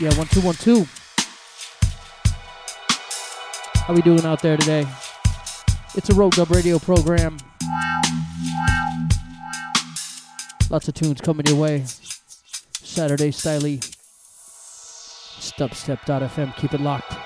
Yeah, one two one two. How we doing out there today? It's a Road Dub Radio program. Lots of tunes coming your way. Saturday Styley. Dubstep.fm. Keep it locked.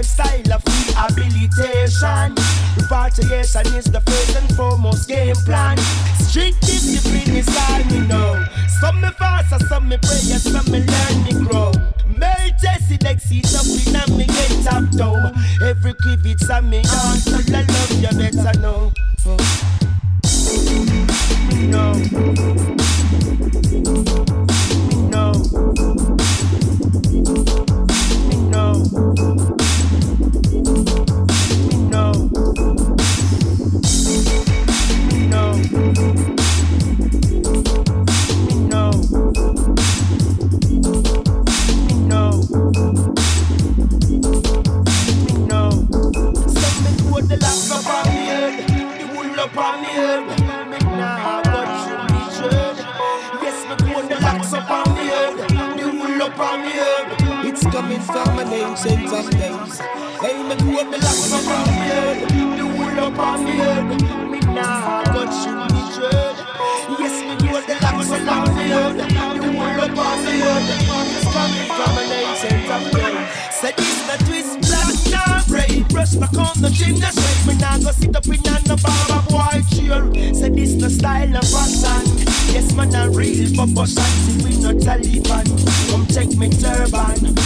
Lifestyle of rehabilitation. Repatriation is the first and foremost game plan. Strict discipline is all me know. Some me fast some me pray some me learn me grow. Melchizedek seat up in and me get top down. Every kivitz and me full of love you better know. Real bubble shot we no Taliban Come check me turban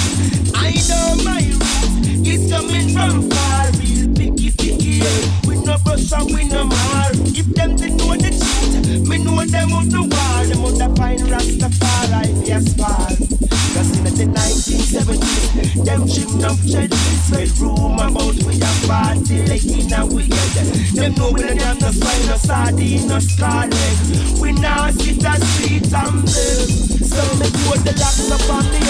I know my roots It's coming from far. Real picky picky We no brush and we no mar. If them they know the truth Me know them on the wall Them on the fine Rastafari Yes far Cause in the 1970s, them of dread Spread rumor about we a party. Like in a weekend Them know we sardine, no scarlet We now sit a street and live So me put the locks up on the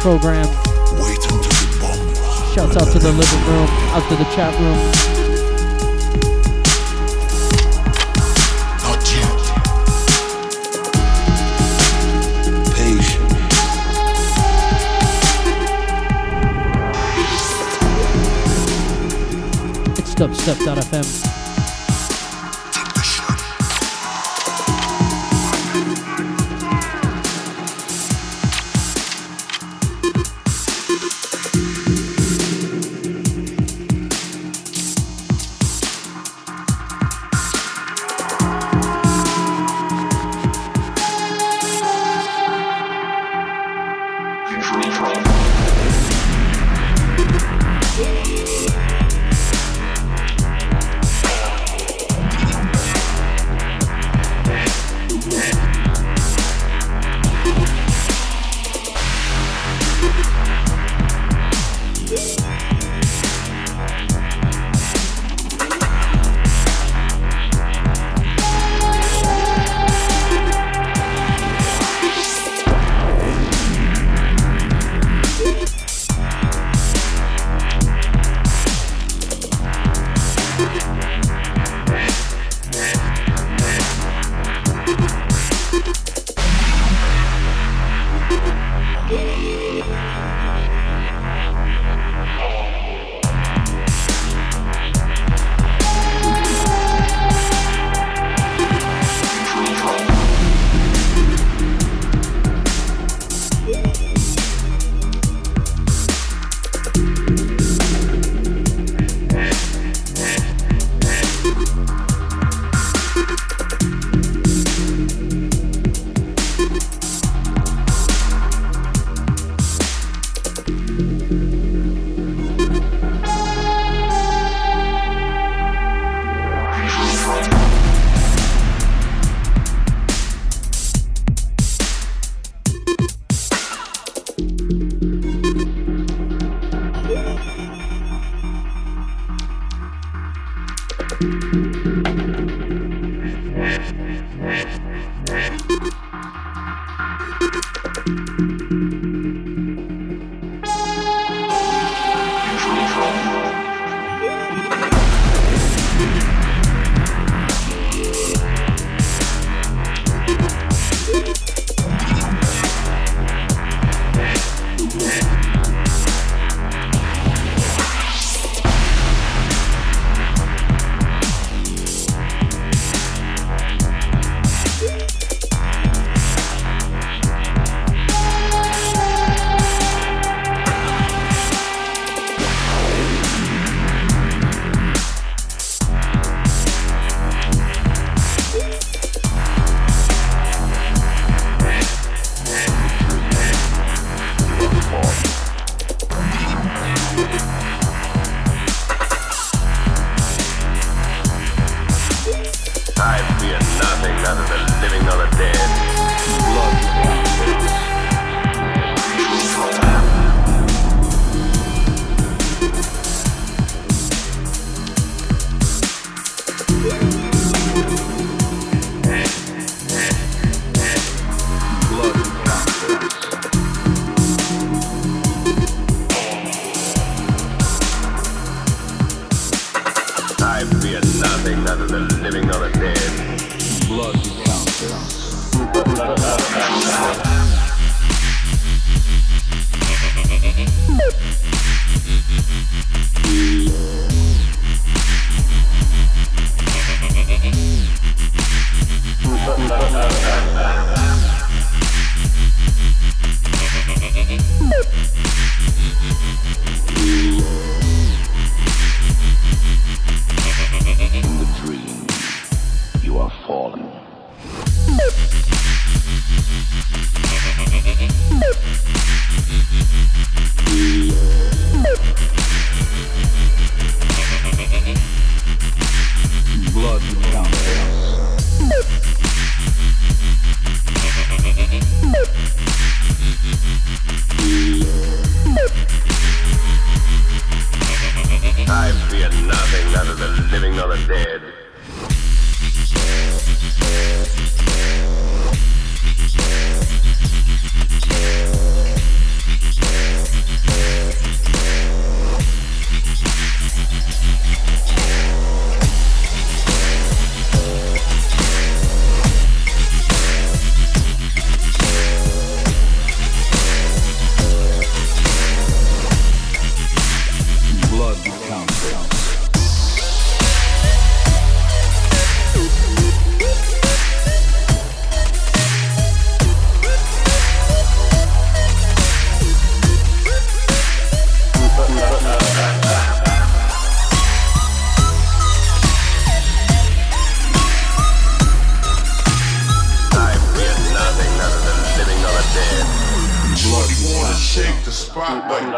program.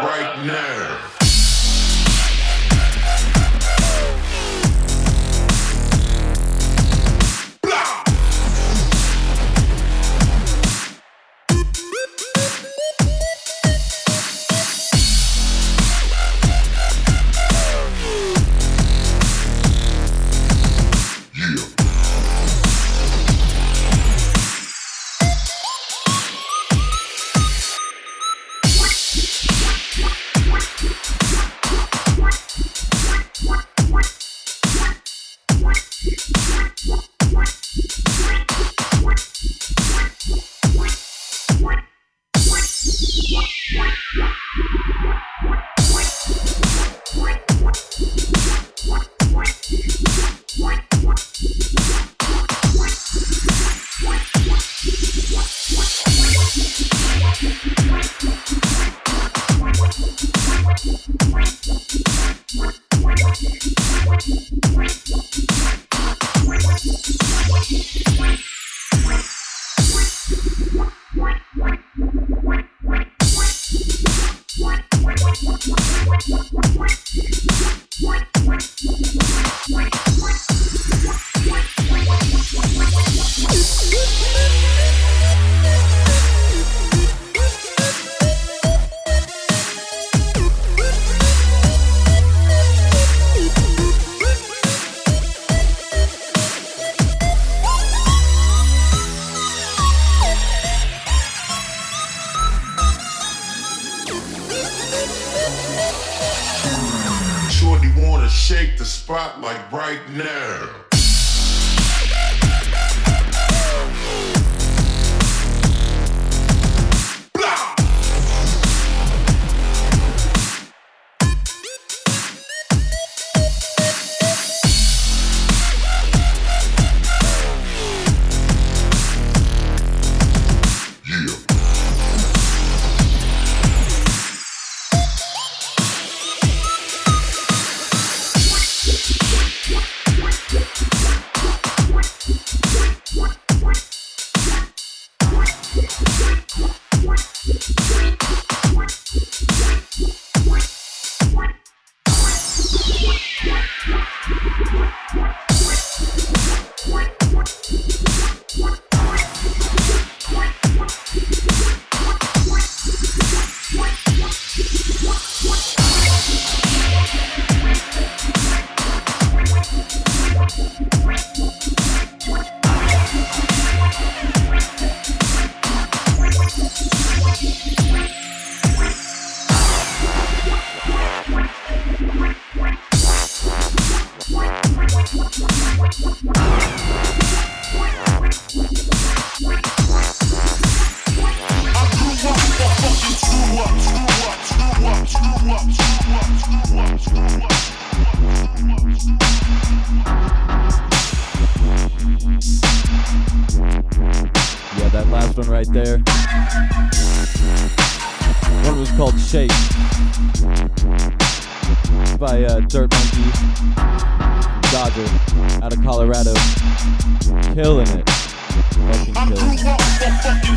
Yeah.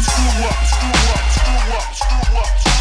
Screw up, screw up, screw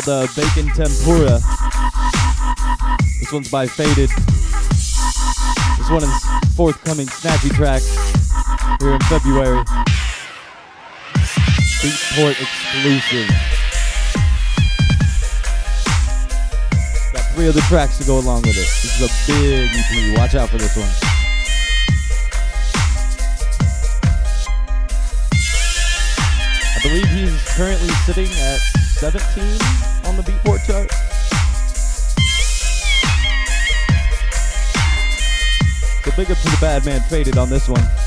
called uh, Bacon Tempura. This one's by Faded. This one is forthcoming Snatchy track here in February. Beatport exclusive. Got three other tracks to go along with it. This is a big EP. Watch out for this one. I believe he's currently sitting at 17 on the Beatport chart. So big up to the bad man faded on this one.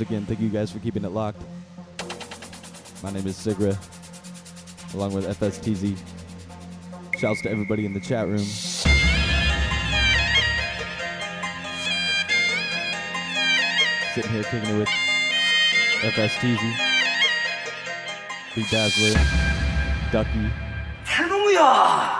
Once again, thank you guys for keeping it locked. My name is Sigra, along with FSTZ. Shouts to everybody in the chat room. Sitting here kicking it with FSTZ, Big Dazzler, Ducky. Hallelujah!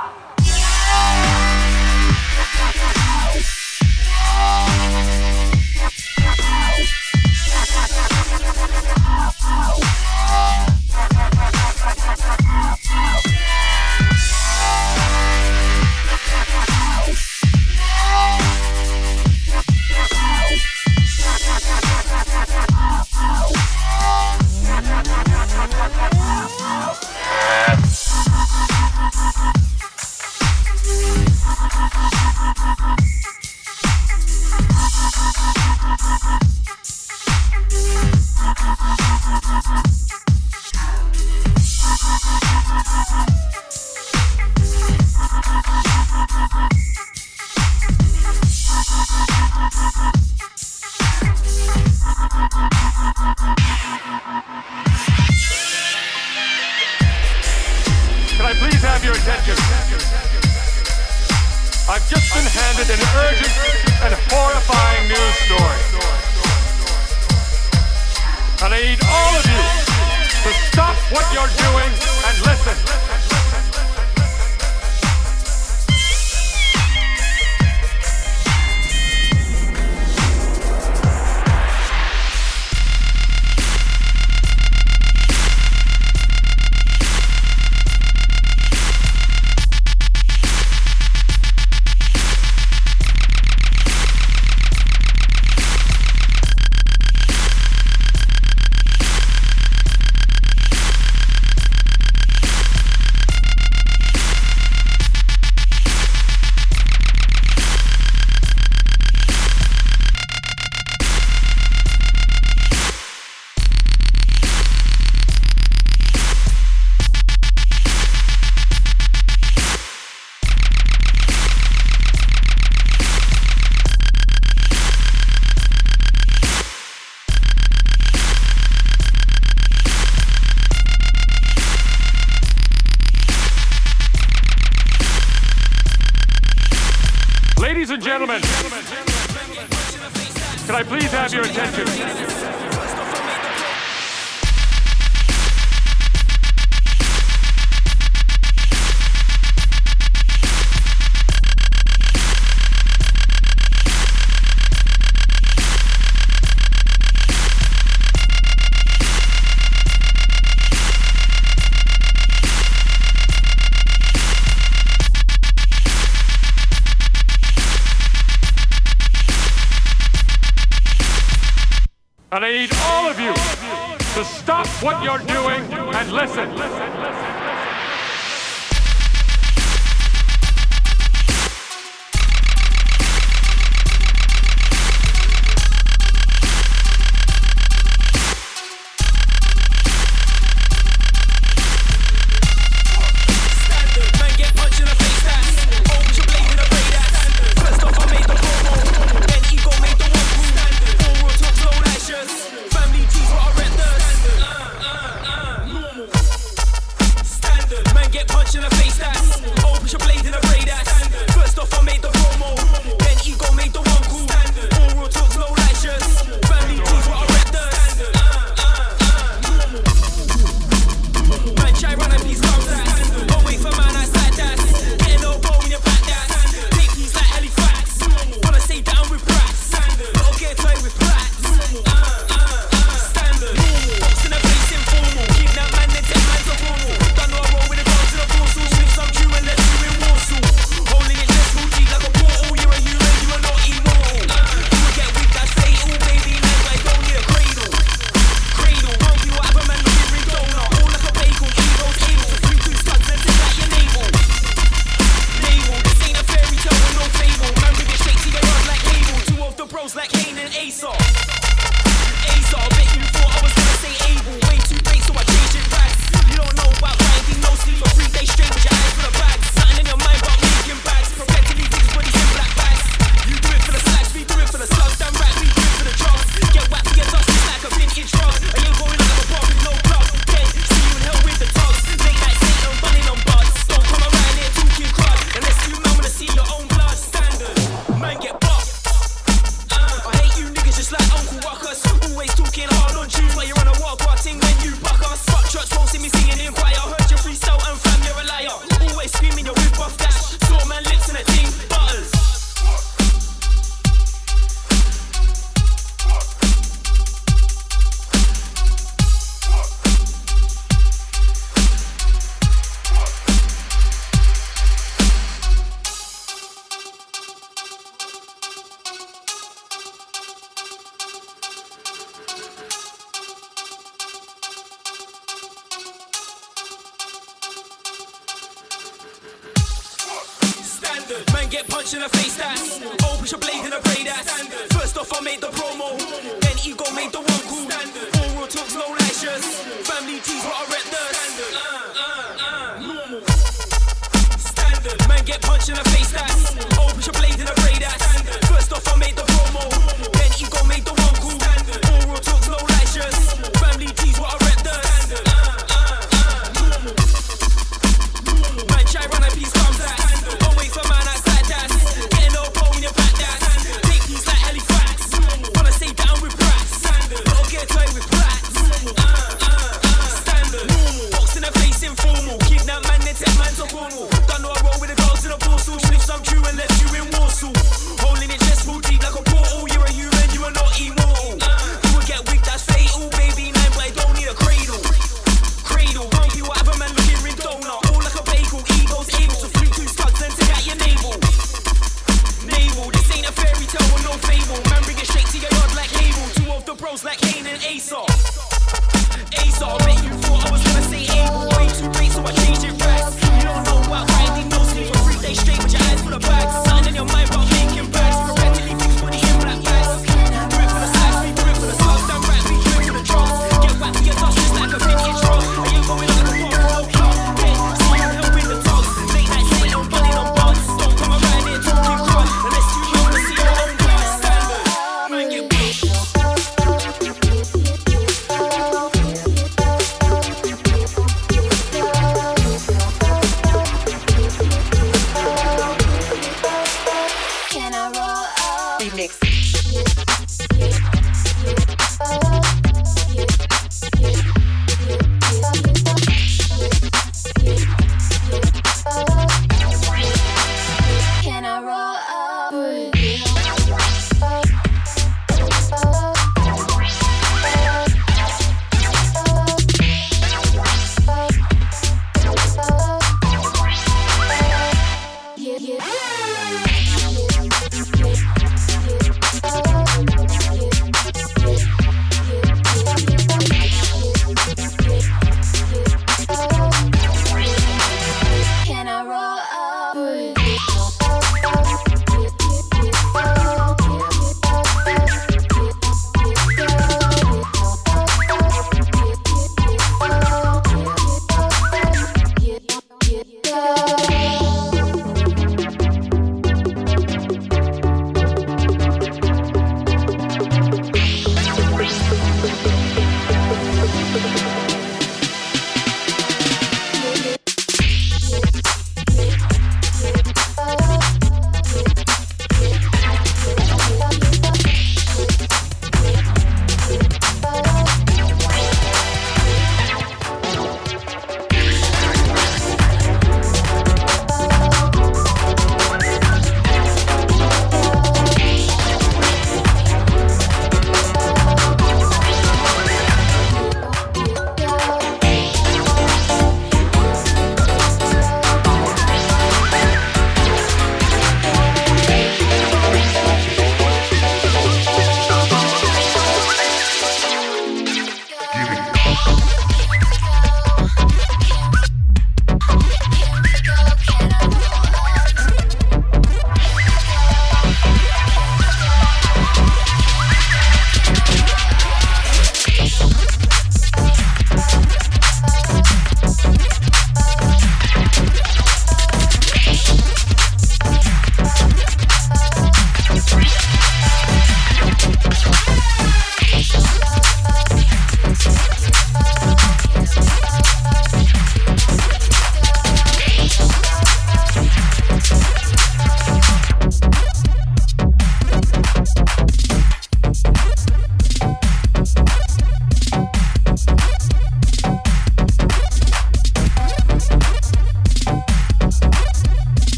And I need all of you to stop what you're doing and listen. listen, listen.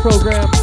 Program.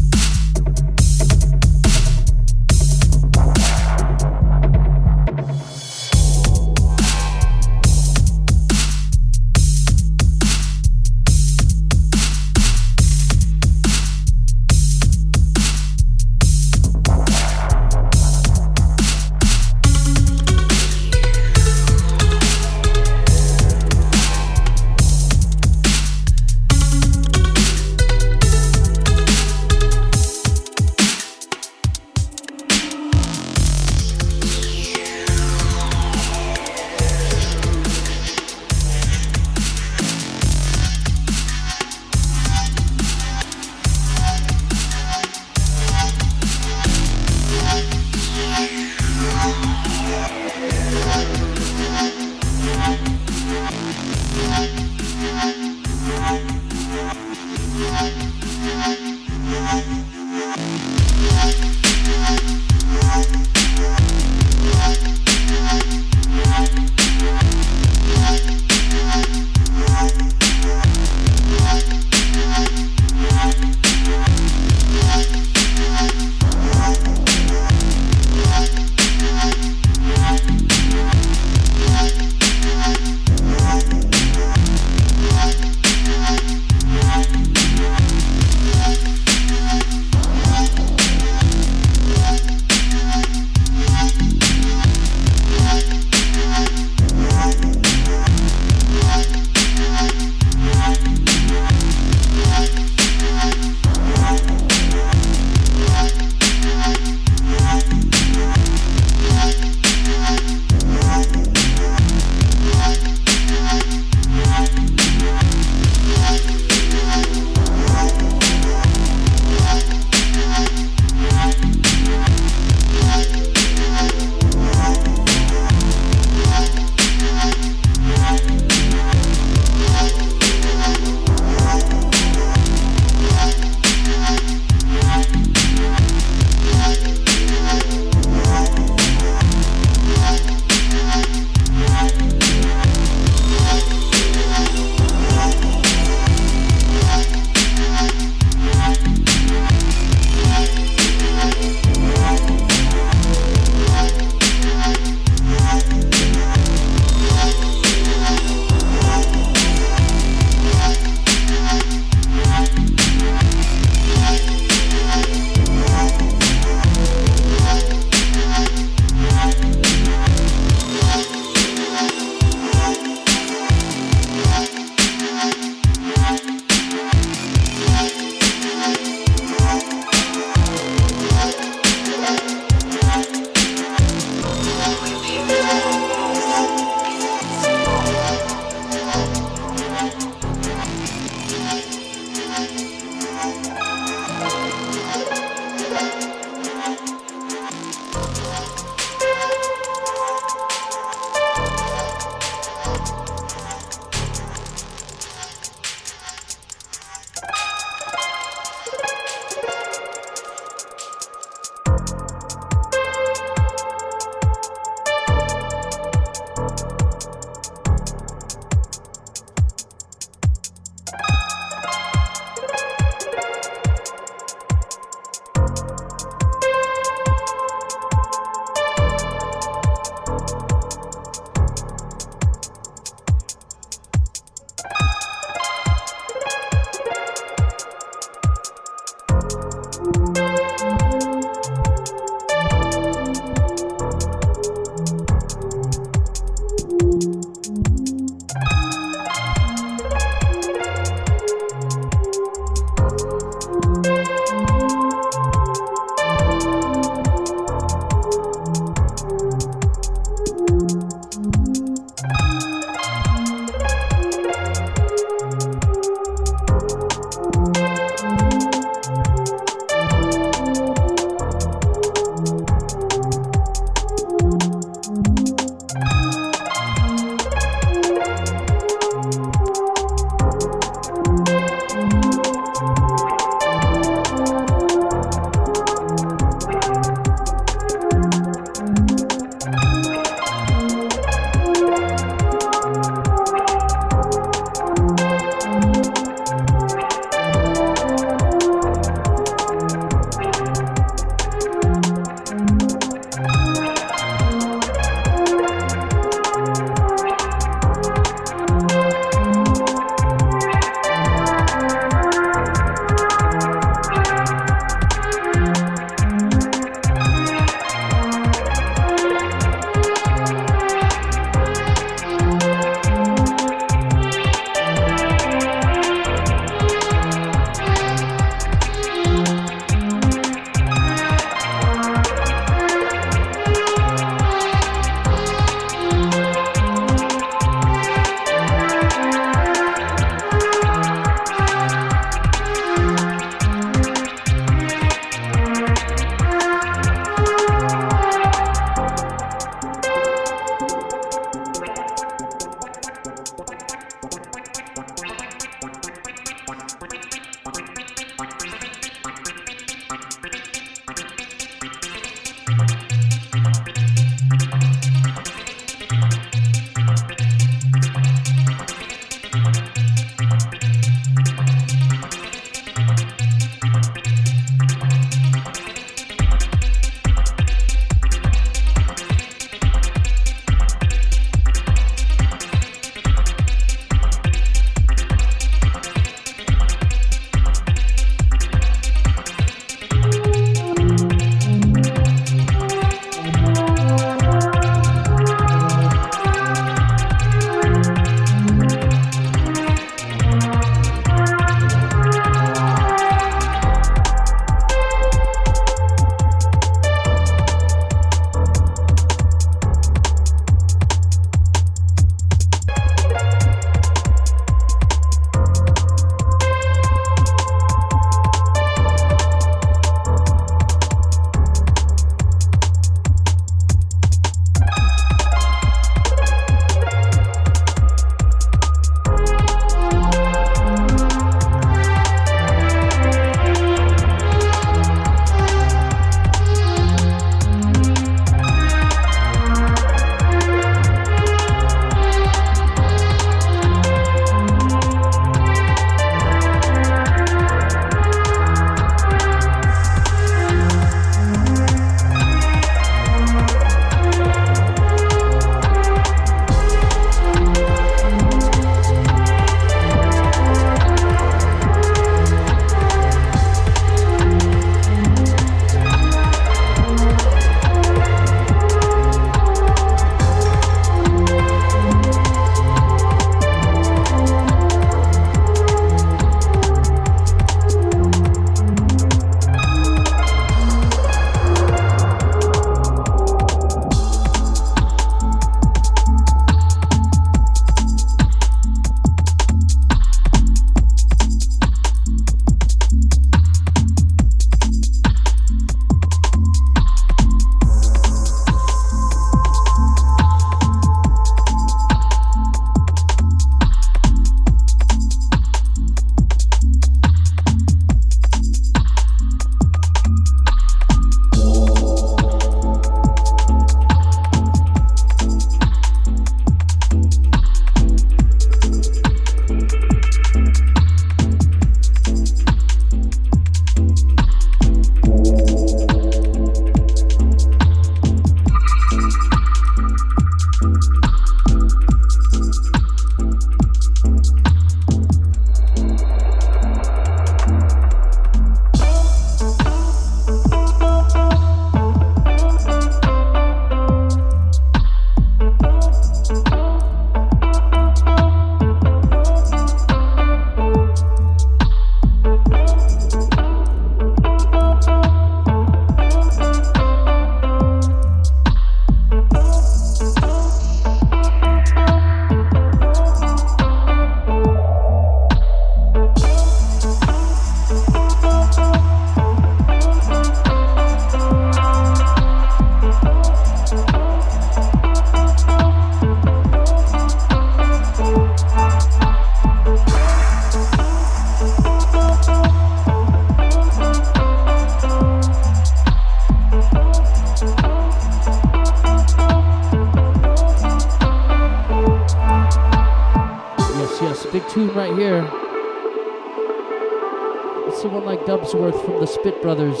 Spit Brothers,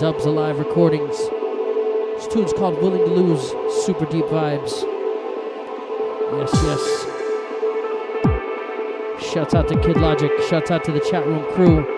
Dubs Alive Recordings. This tune's called Willing to Lose, super deep vibes. Yes, yes. Shouts out to Kid Logic, shouts out to the chat room crew.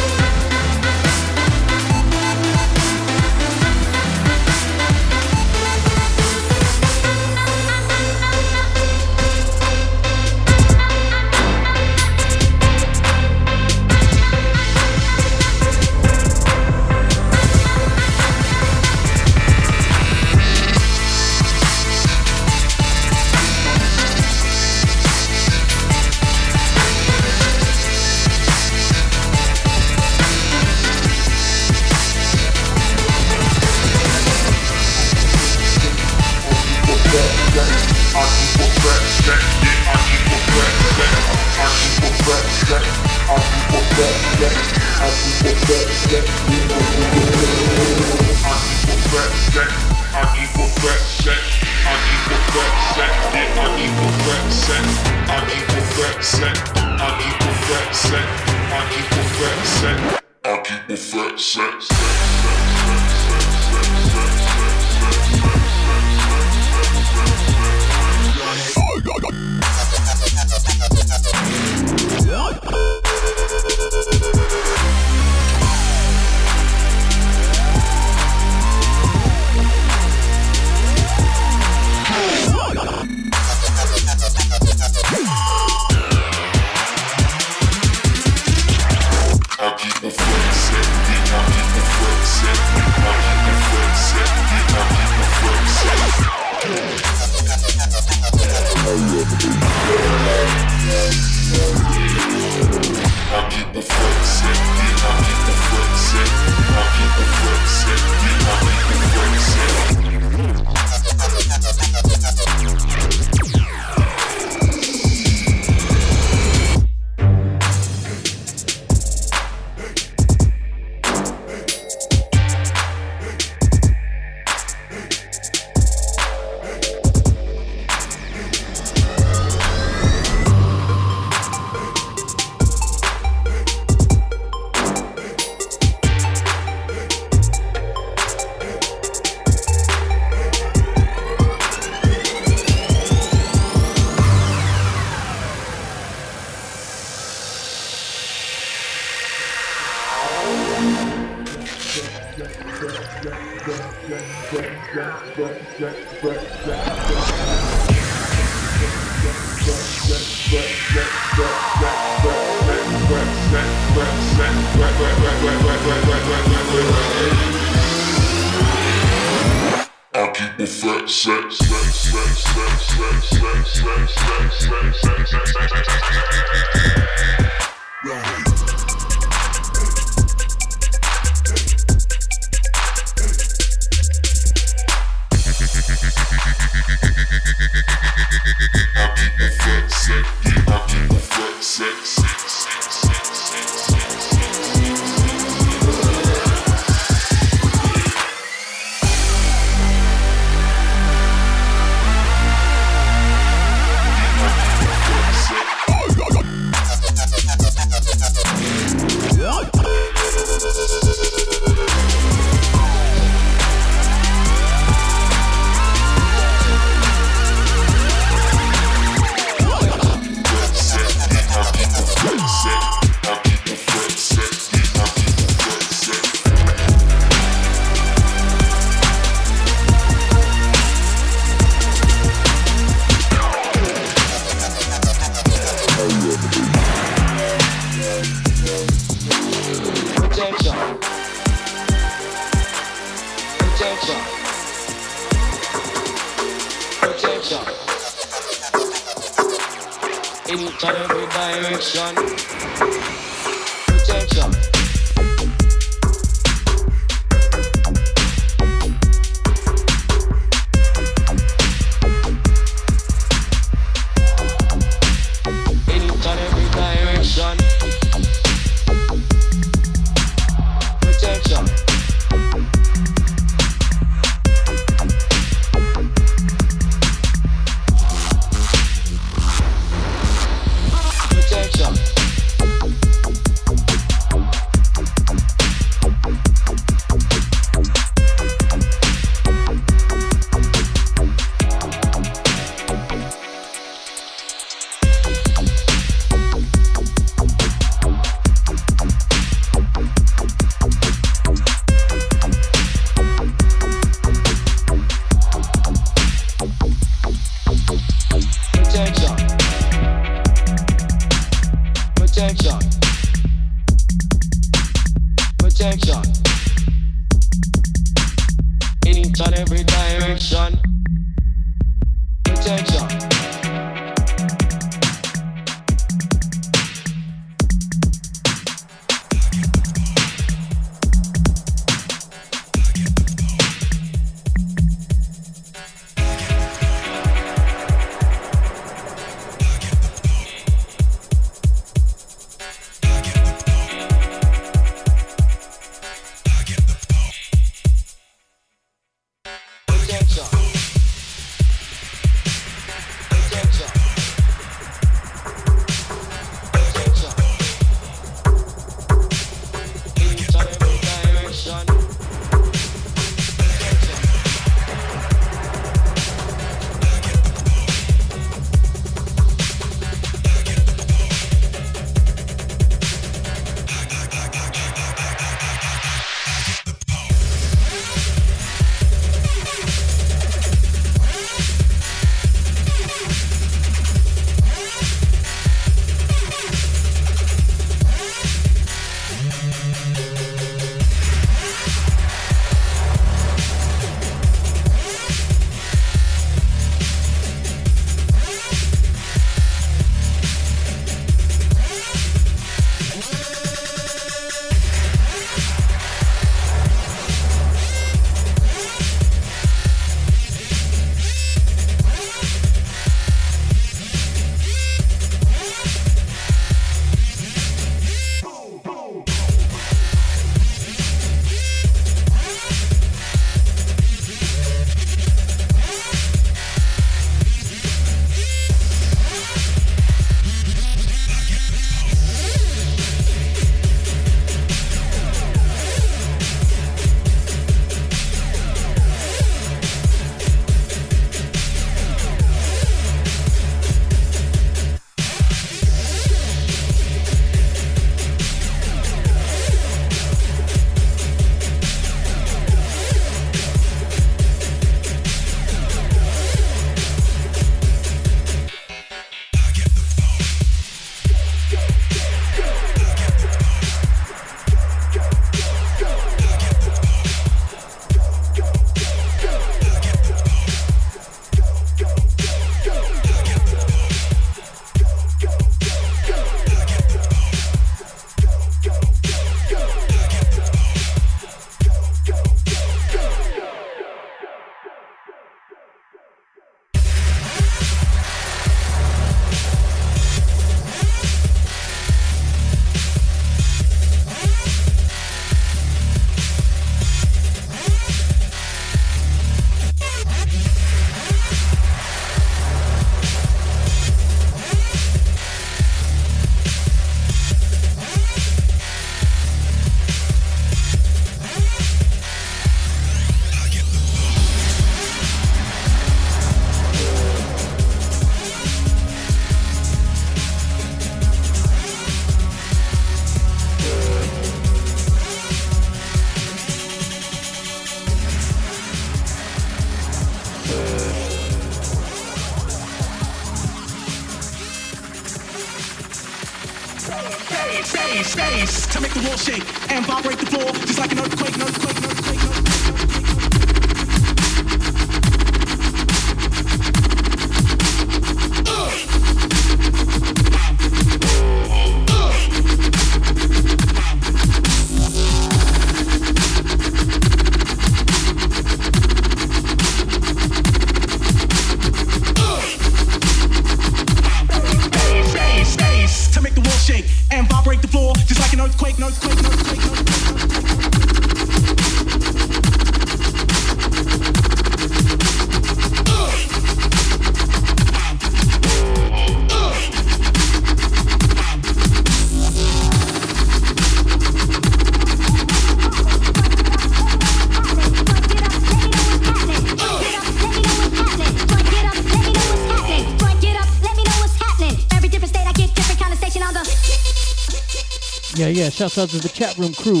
shouts out to the chat room crew.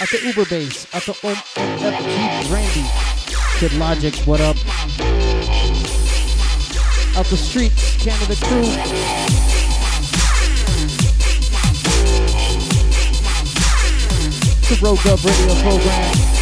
at the Uber Base. at the OMFG Brandy. Kid Logic, what up? Out the streets, Canada crew. the Rogue Dub Radio program.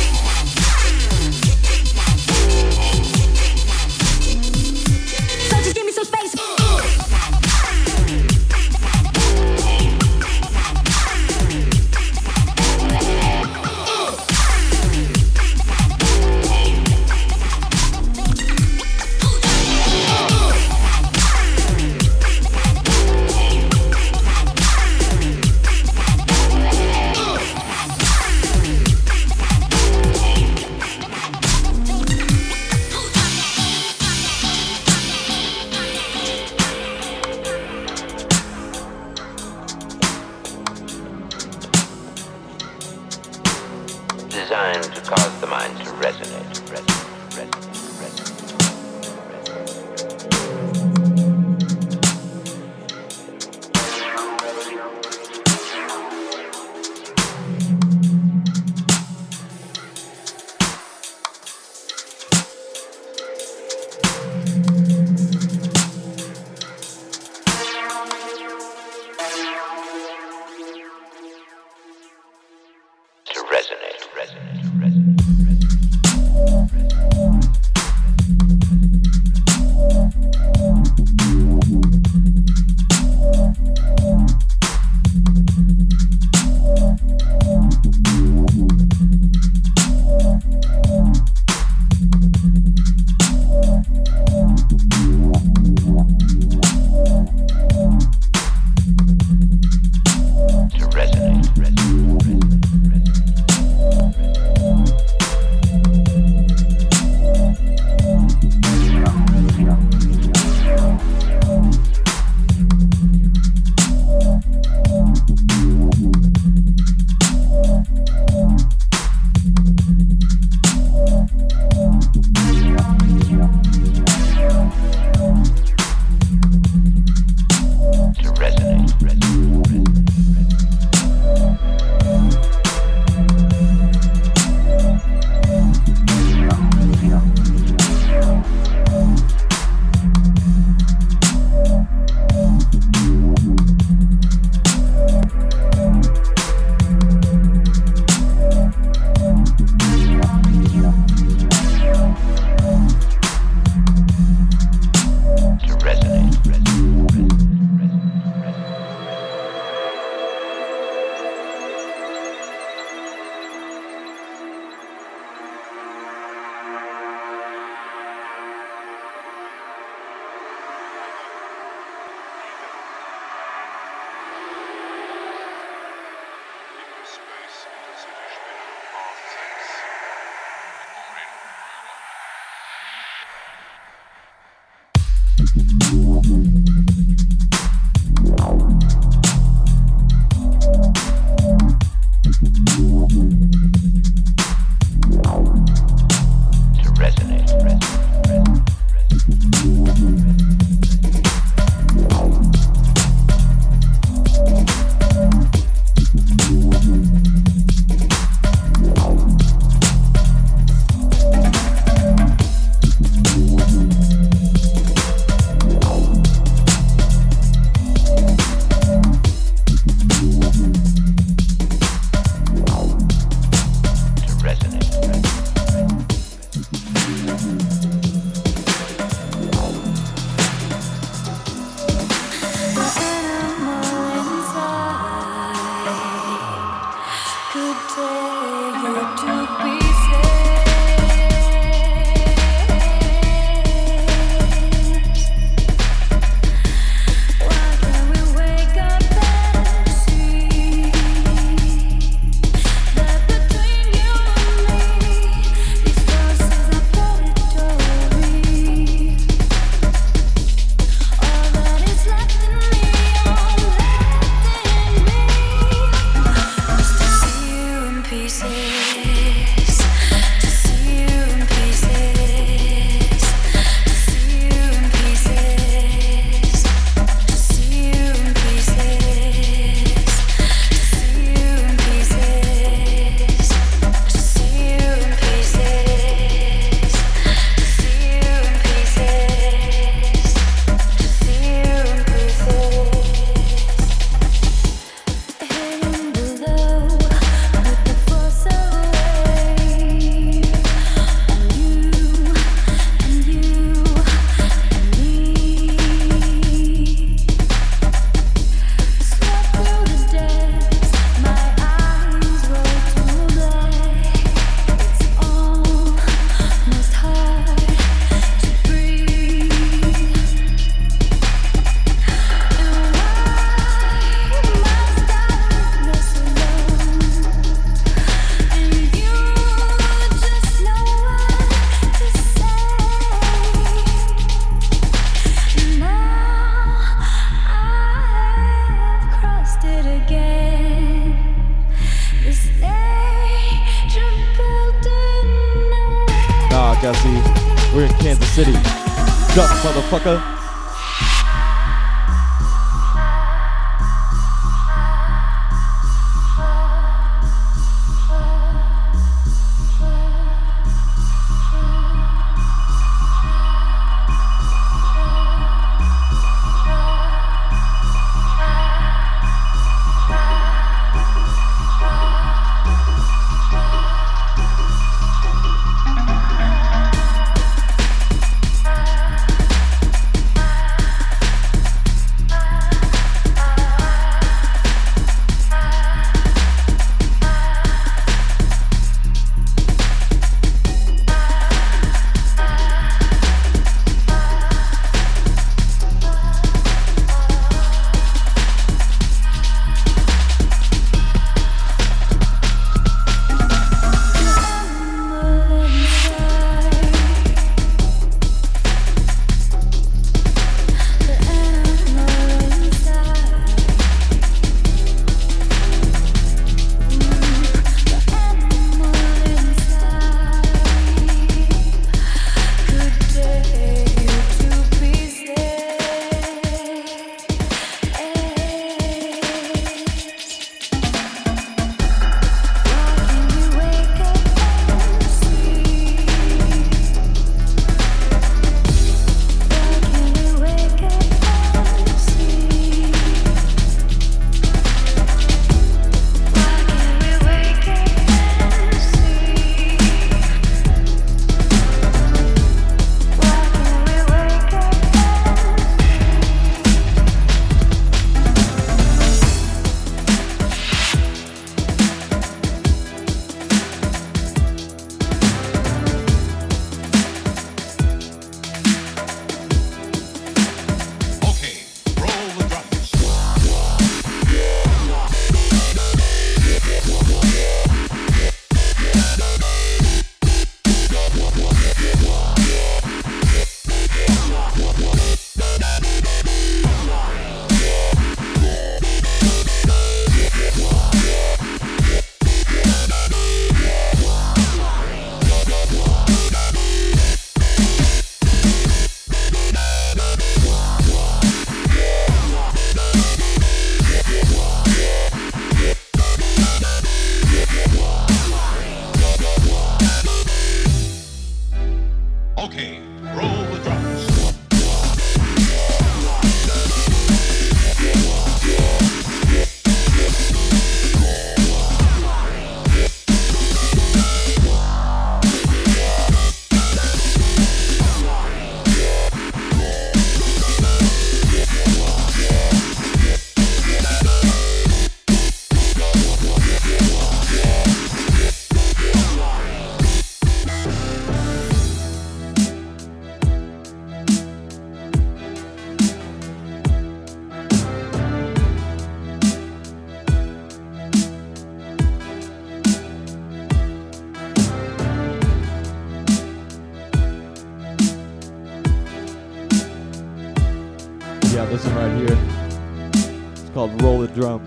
Called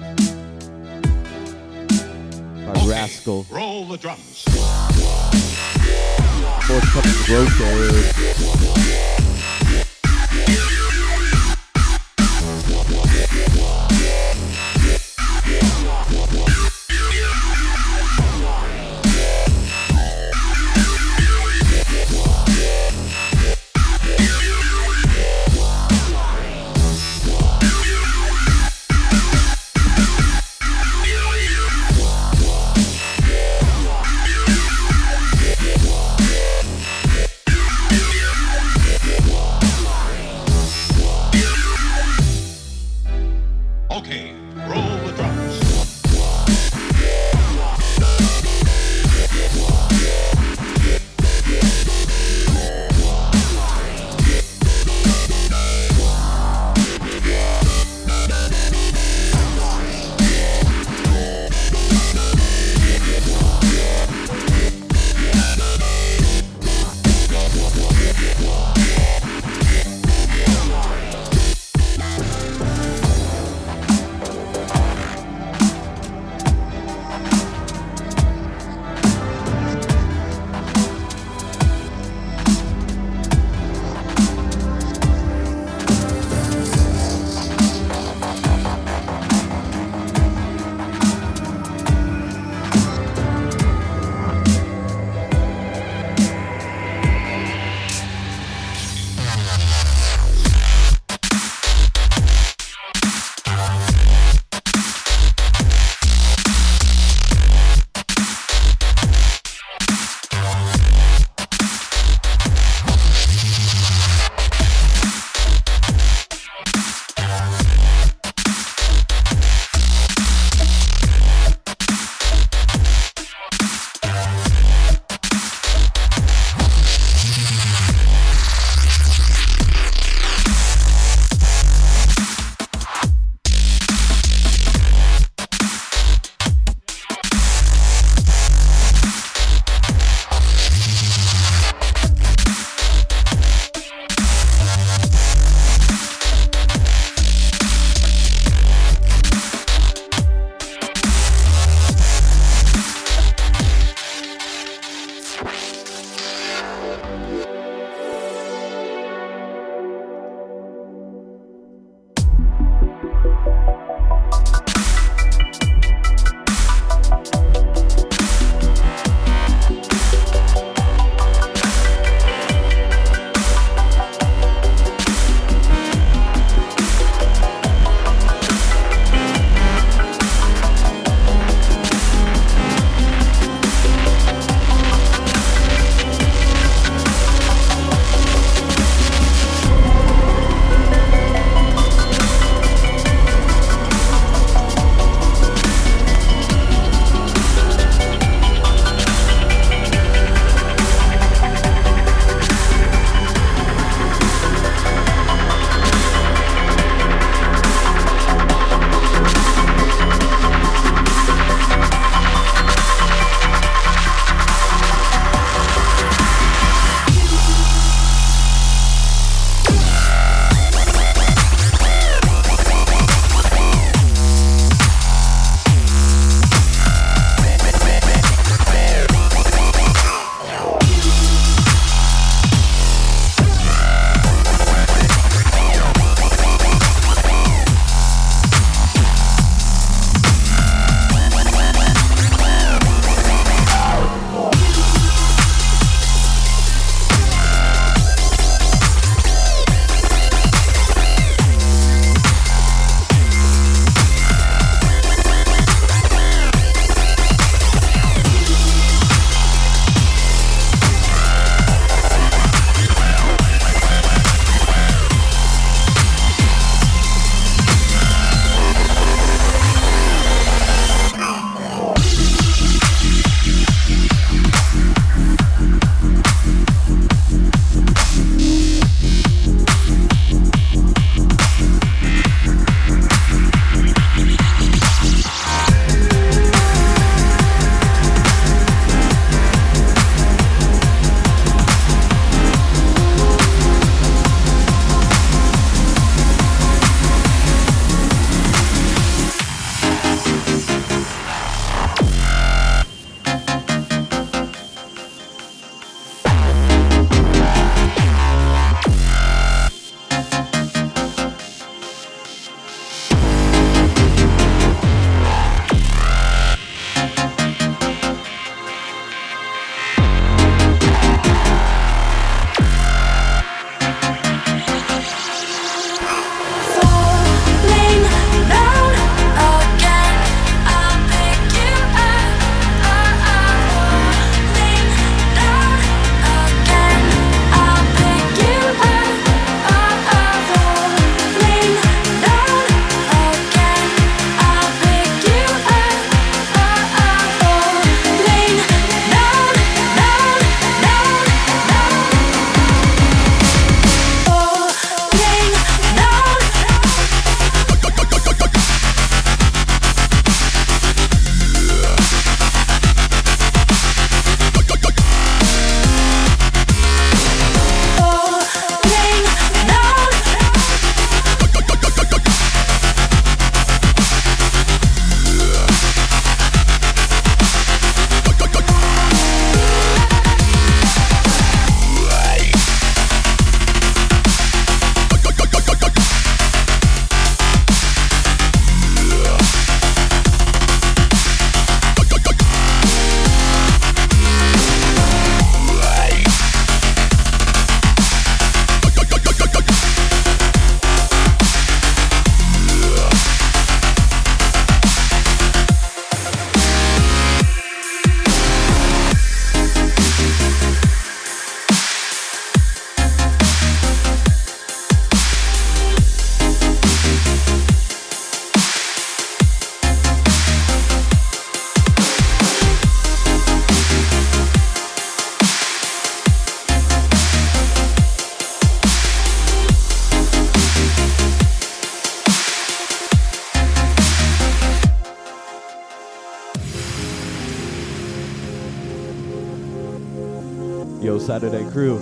crew.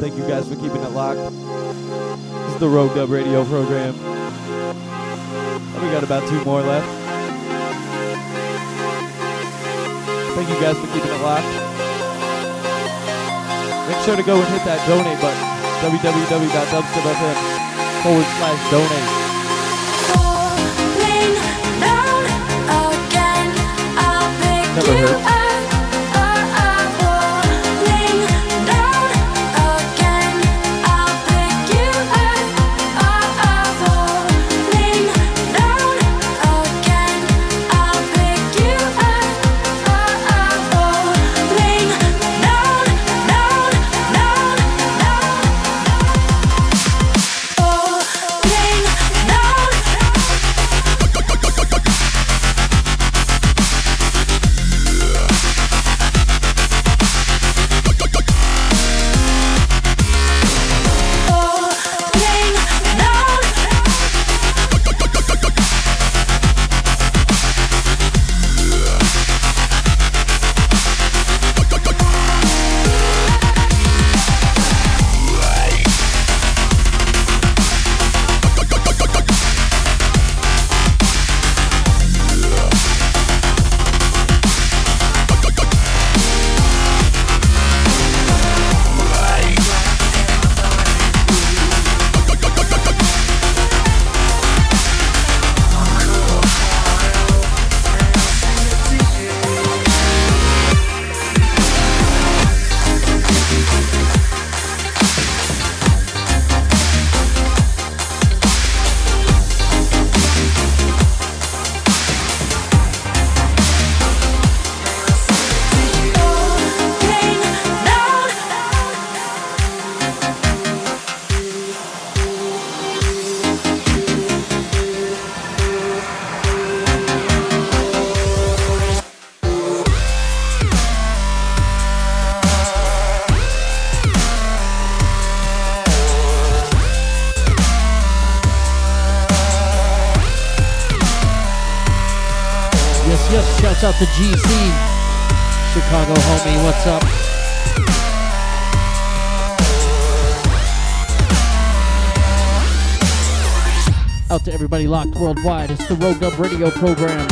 Thank you guys for keeping it locked. This is the Rogue Dub Radio program. We got about two more left. Thank you guys for keeping it locked. Make sure to go and hit that donate button. www.dubstep.fm forward slash donate. Out to GC. Chicago homie, what's up? Out to everybody locked worldwide. It's the Rogue Dub Radio program.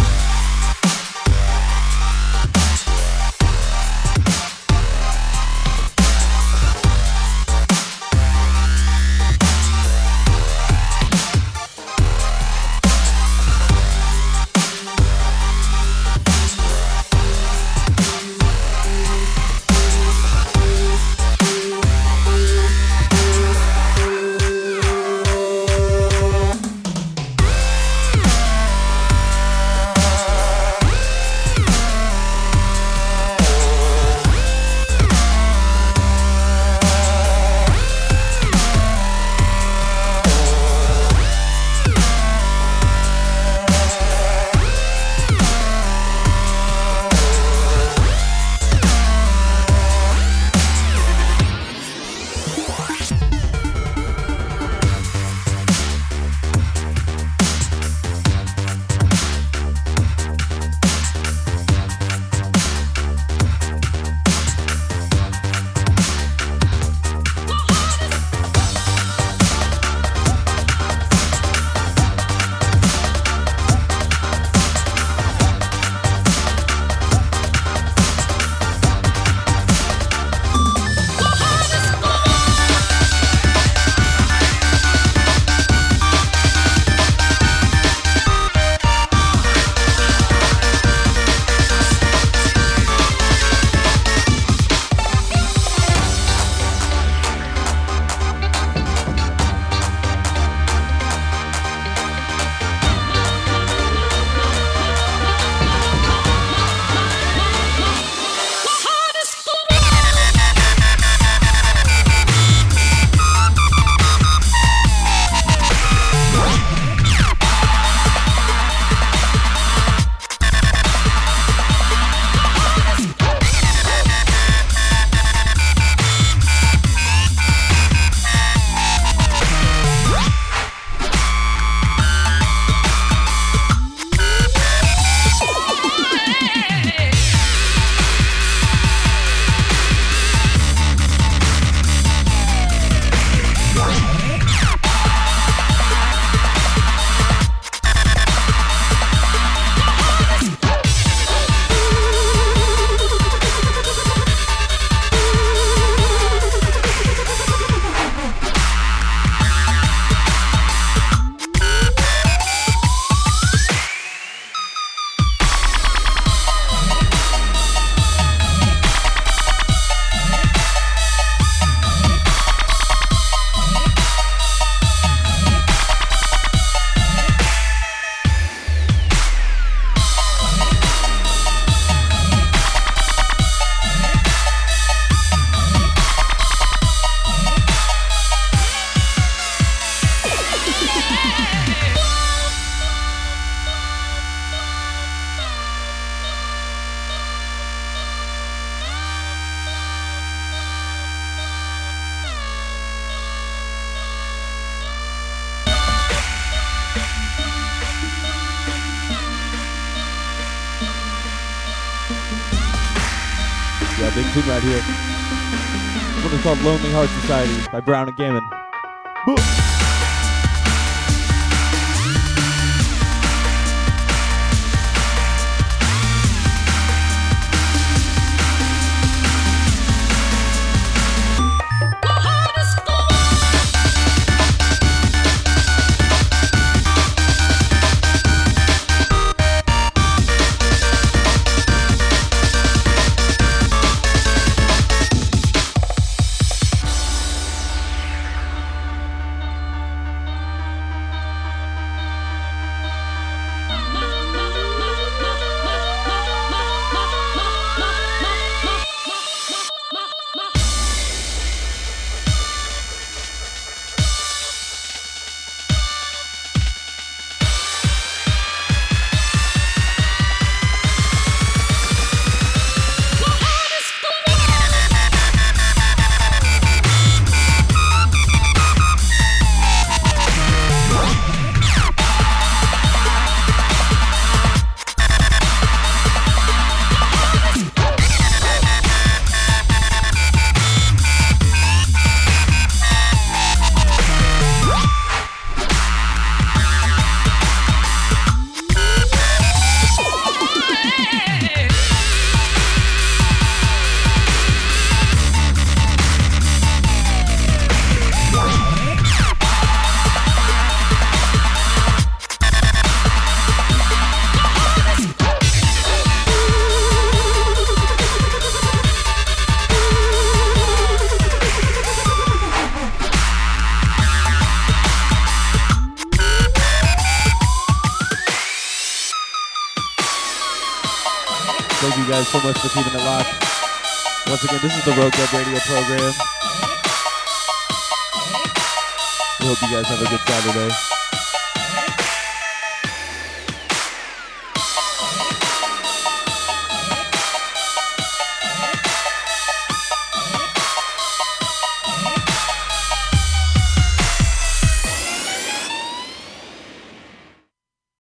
Heart Society by Brown and Gammon. For keeping it locked. Once again, this is the Rogue Dub Radio program. We hope you guys have a good Saturday.